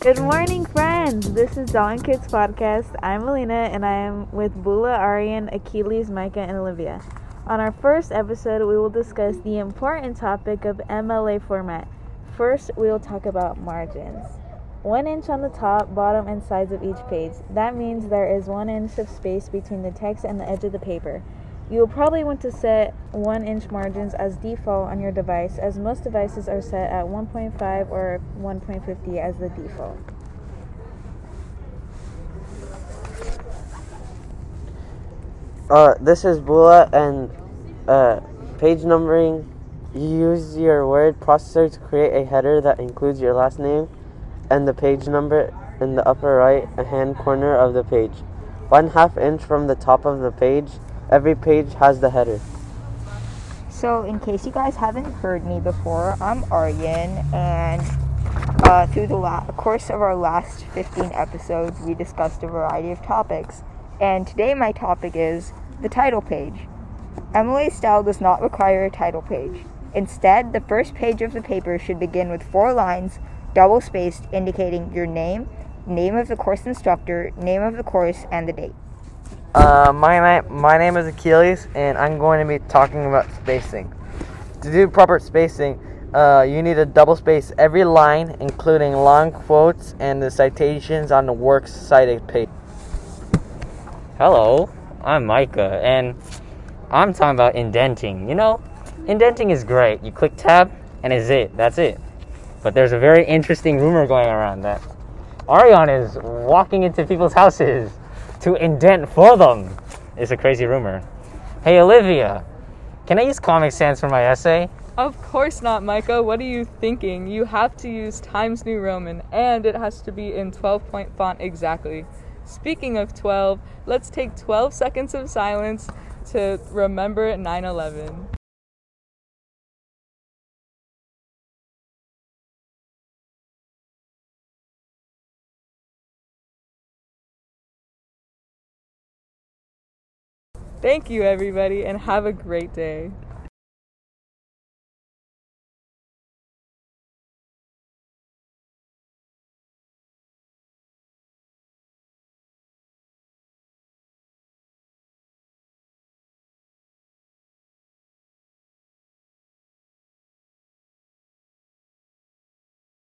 Good morning, friends. This is Dawn Kids Podcast. I'm Melina, and I am with Bula, Aryan, Achilles, Micah, and Olivia. On our first episode, we will discuss the important topic of MLA format. First, we will talk about margins. One inch on the top, bottom, and sides of each page. That means there is one inch of space between the text and the edge of the paper. You will probably want to set 1 inch margins as default on your device, as most devices are set at 1.5 or 1.50 as the default. Uh, this is Bula and uh, page numbering. You use your word processor to create a header that includes your last name and the page number in the upper right hand corner of the page. One half inch from the top of the page, every page has the header. So, in case you guys haven't heard me before, I'm Aryan, and uh, through the la- course of our last 15 episodes, we discussed a variety of topics. And today, my topic is the title page. MLA style does not require a title page. Instead, the first page of the paper should begin with four lines, double spaced, indicating your name, name of the course instructor, name of the course, and the date. Uh, my, my name is Achilles, and I'm going to be talking about spacing. To do proper spacing, uh, you need to double space every line, including long quotes and the citations on the works cited page. Hello, I'm Micah, and I'm talking about indenting. You know, indenting is great. You click tab, and it's it. That's it. But there's a very interesting rumor going around that Aryan is walking into people's houses to indent for them. It's a crazy rumor. Hey, Olivia, can I use Comic Sans for my essay? Of course not, Micah. What are you thinking? You have to use Times New Roman, and it has to be in 12 point font exactly. Speaking of 12, let's take 12 seconds of silence to remember 9 11. Thank you, everybody, and have a great day.